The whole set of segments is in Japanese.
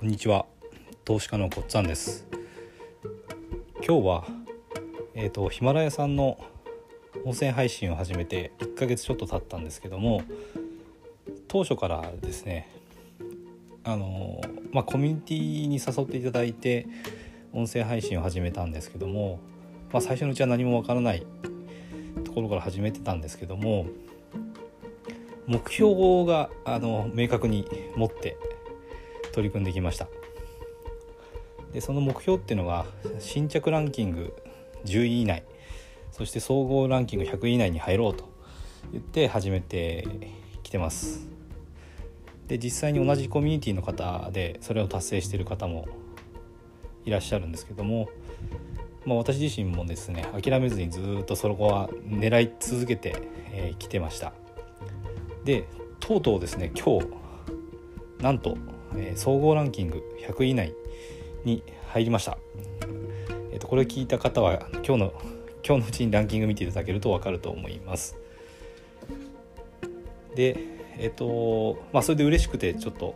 こんにちは。投資家のこっつぁんです。今日はえっ、ー、とヒマラヤさんの音声配信を始めて1ヶ月ちょっと経ったんですけども当初からですねあのまあコミュニティに誘っていただいて音声配信を始めたんですけども、まあ、最初のうちは何もわからないところから始めてたんですけども目標があの明確に持って取り組んできました。でその目標っていうのが新着ランキング10位以内そして総合ランキング100位以内に入ろうと言って始めてきてます。で実際に同じコミュニティの方でそれを達成してる方もいらっしゃるんですけども、まあ、私自身もですね諦めずにずっとそこは狙い続けてき、えー、てました。でとうとうですね今日なんとえー、総合ランキング100位以内に入りました、えーと、これを聞いた方は今日の今日のうちにランキング見ていただけると分かると思います。でえっ、ー、とまあそれで嬉しくてちょっと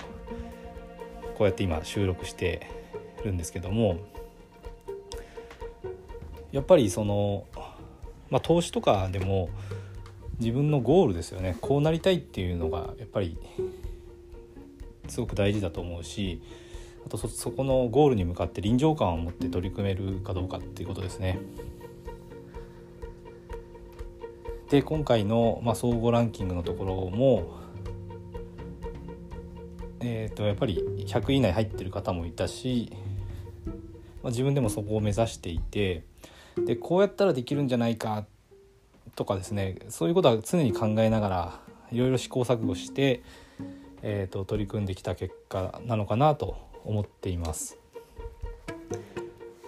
こうやって今収録してるんですけどもやっぱりその、まあ、投資とかでも自分のゴールですよね。こうなりたいっていうのがやっぱりすごく大事だと思うしあとそこのゴールに向かって臨場感を持って取り組めるかどうかっていうことですね。で今回の、まあ、総合ランキングのところも、えーと、やっぱり100位以内入ってる方もいたし、まあ、自分でもそこを目指していてでこうやったらできるんじゃないかとかですねそういうことは常に考えながらいろいろ試行錯誤してえーと、取り組んできた結果なのかなと思っています。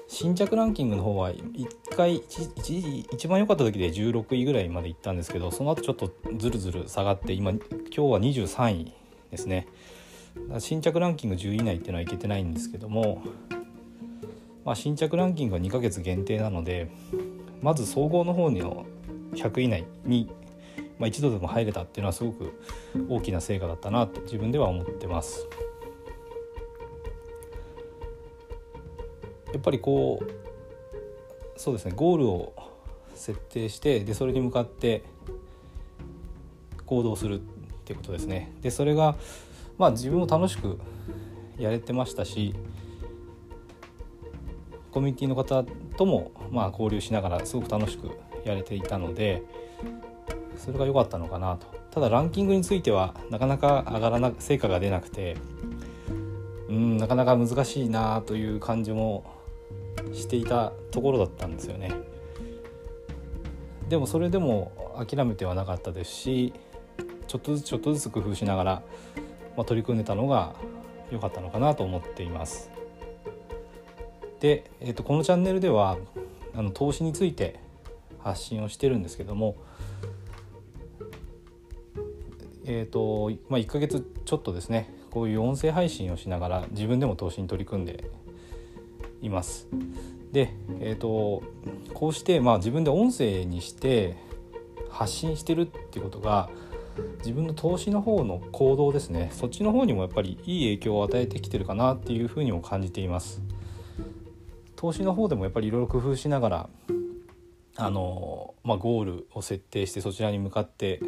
新着ランキングの方は1回一一番良かった時で16位ぐらいまで行ったんですけどその後ちょっとずるずる下がって今今日は23位ですね新着ランキング10位以内っていうのはいけてないんですけども、まあ、新着ランキングは2ヶ月限定なのでまず総合の方の100位以内にまあ、一度でも入れたっていうのはすごく大きな成果だったなと自分では思ってます。やっぱりこうそうですねゴールを設定してでそれに向かって行動するっていうことですね。でそれがまあ自分も楽しくやれてましたしコミュニティの方ともまあ交流しながらすごく楽しくやれていたのでそれが良かったのかなと。ただランキングについてはなかなか上がらな成果が出なくてうんなかなか難しいなという感じもしていたところだったんですよね。でもそれでも諦めてはなかったですしちょっとずつちょっとずつ工夫しながら、まあ、取り組んでたのが良かったのかなと思っています。で、えー、とこのチャンネルではあの投資について発信をしてるんですけどもえーとまあ、1ヶ月ちょっとですねこういう音声配信をしながら自分でも投資に取り組んでいます。で、えーと、こうして、まあ、自分で音声にして発信してるっていうことが自分の投資の方の行動ですねそっちの方にもやっぱりいい影響を与えてきてるかなっていうふうにも感じています。投資の方でもやっぱりいろいろ工夫しながらあの、まあ、ゴールを設定してそちらに向かって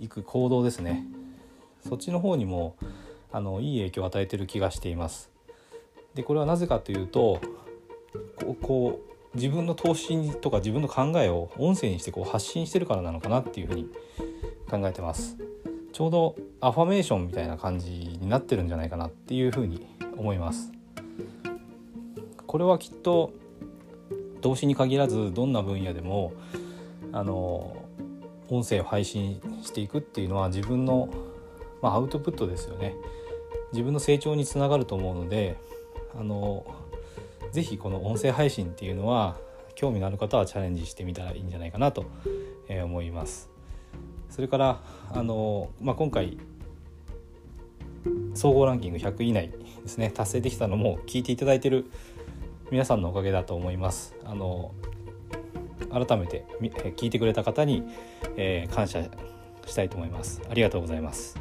いく行動ですね。そっちの方にもあのいい影響を与えてる気がしています。でこれはなぜかというとこうこう自分の投資とか自分の考えを音声にしてこう発信してるからなのかなっていうふうに考えてます。ちょうどアファメーションみたいな感じになってるんじゃないかなっていうふうに思います。これはきっと投資に限らずどんな分野でもあの音声を配信していくっていうのは自分の、まあ、アウトプットですよね自分の成長につながると思うのであの是非この音声配信っていうのは興味のある方はチャレンジしてみたらいいんじゃないかなと思います。それからあの、まあ、今回総合ランキング100位以内ですね達成できたのも聞いていただいてる皆さんのおかげだと思います。あの改めて聞いてくれた方に、えー、感謝したいと思います。ありがとうございます。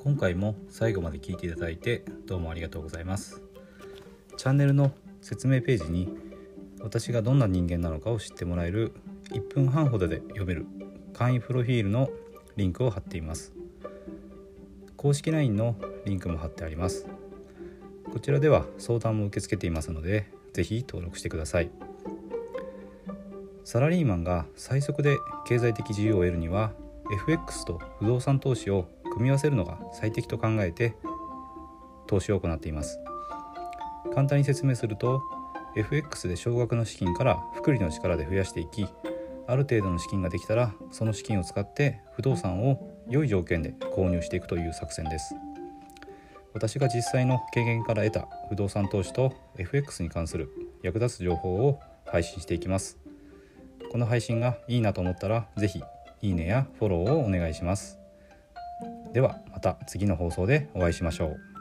今回も最後まで聞いていただいてどうもありがとうございます。チャンネルの説明ページに私がどんな人間なのかを知ってもらえる1分半ほどで読める簡易プロフィールのリンクを貼っています公式 LINE のリンクも貼ってあります。こちらでは相談も受け付けていますので是非登録してください。サラリーマンが最速で経済的自由を得るには FX と不動産投資を組み合わせるのが最適と考えて投資を行っています。簡単に説明すると FX で少額の資金から複利の力で増やしていきある程度の資金ができたらその資金を使って不動産を良い条件で購入していくという作戦です。私が実際の経験から得た不動産投資と FX に関する役立つ情報を配信していきます。この配信がいいなと思ったら是非いいねやフォローをお願いします。ではまた次の放送でお会いしましょう。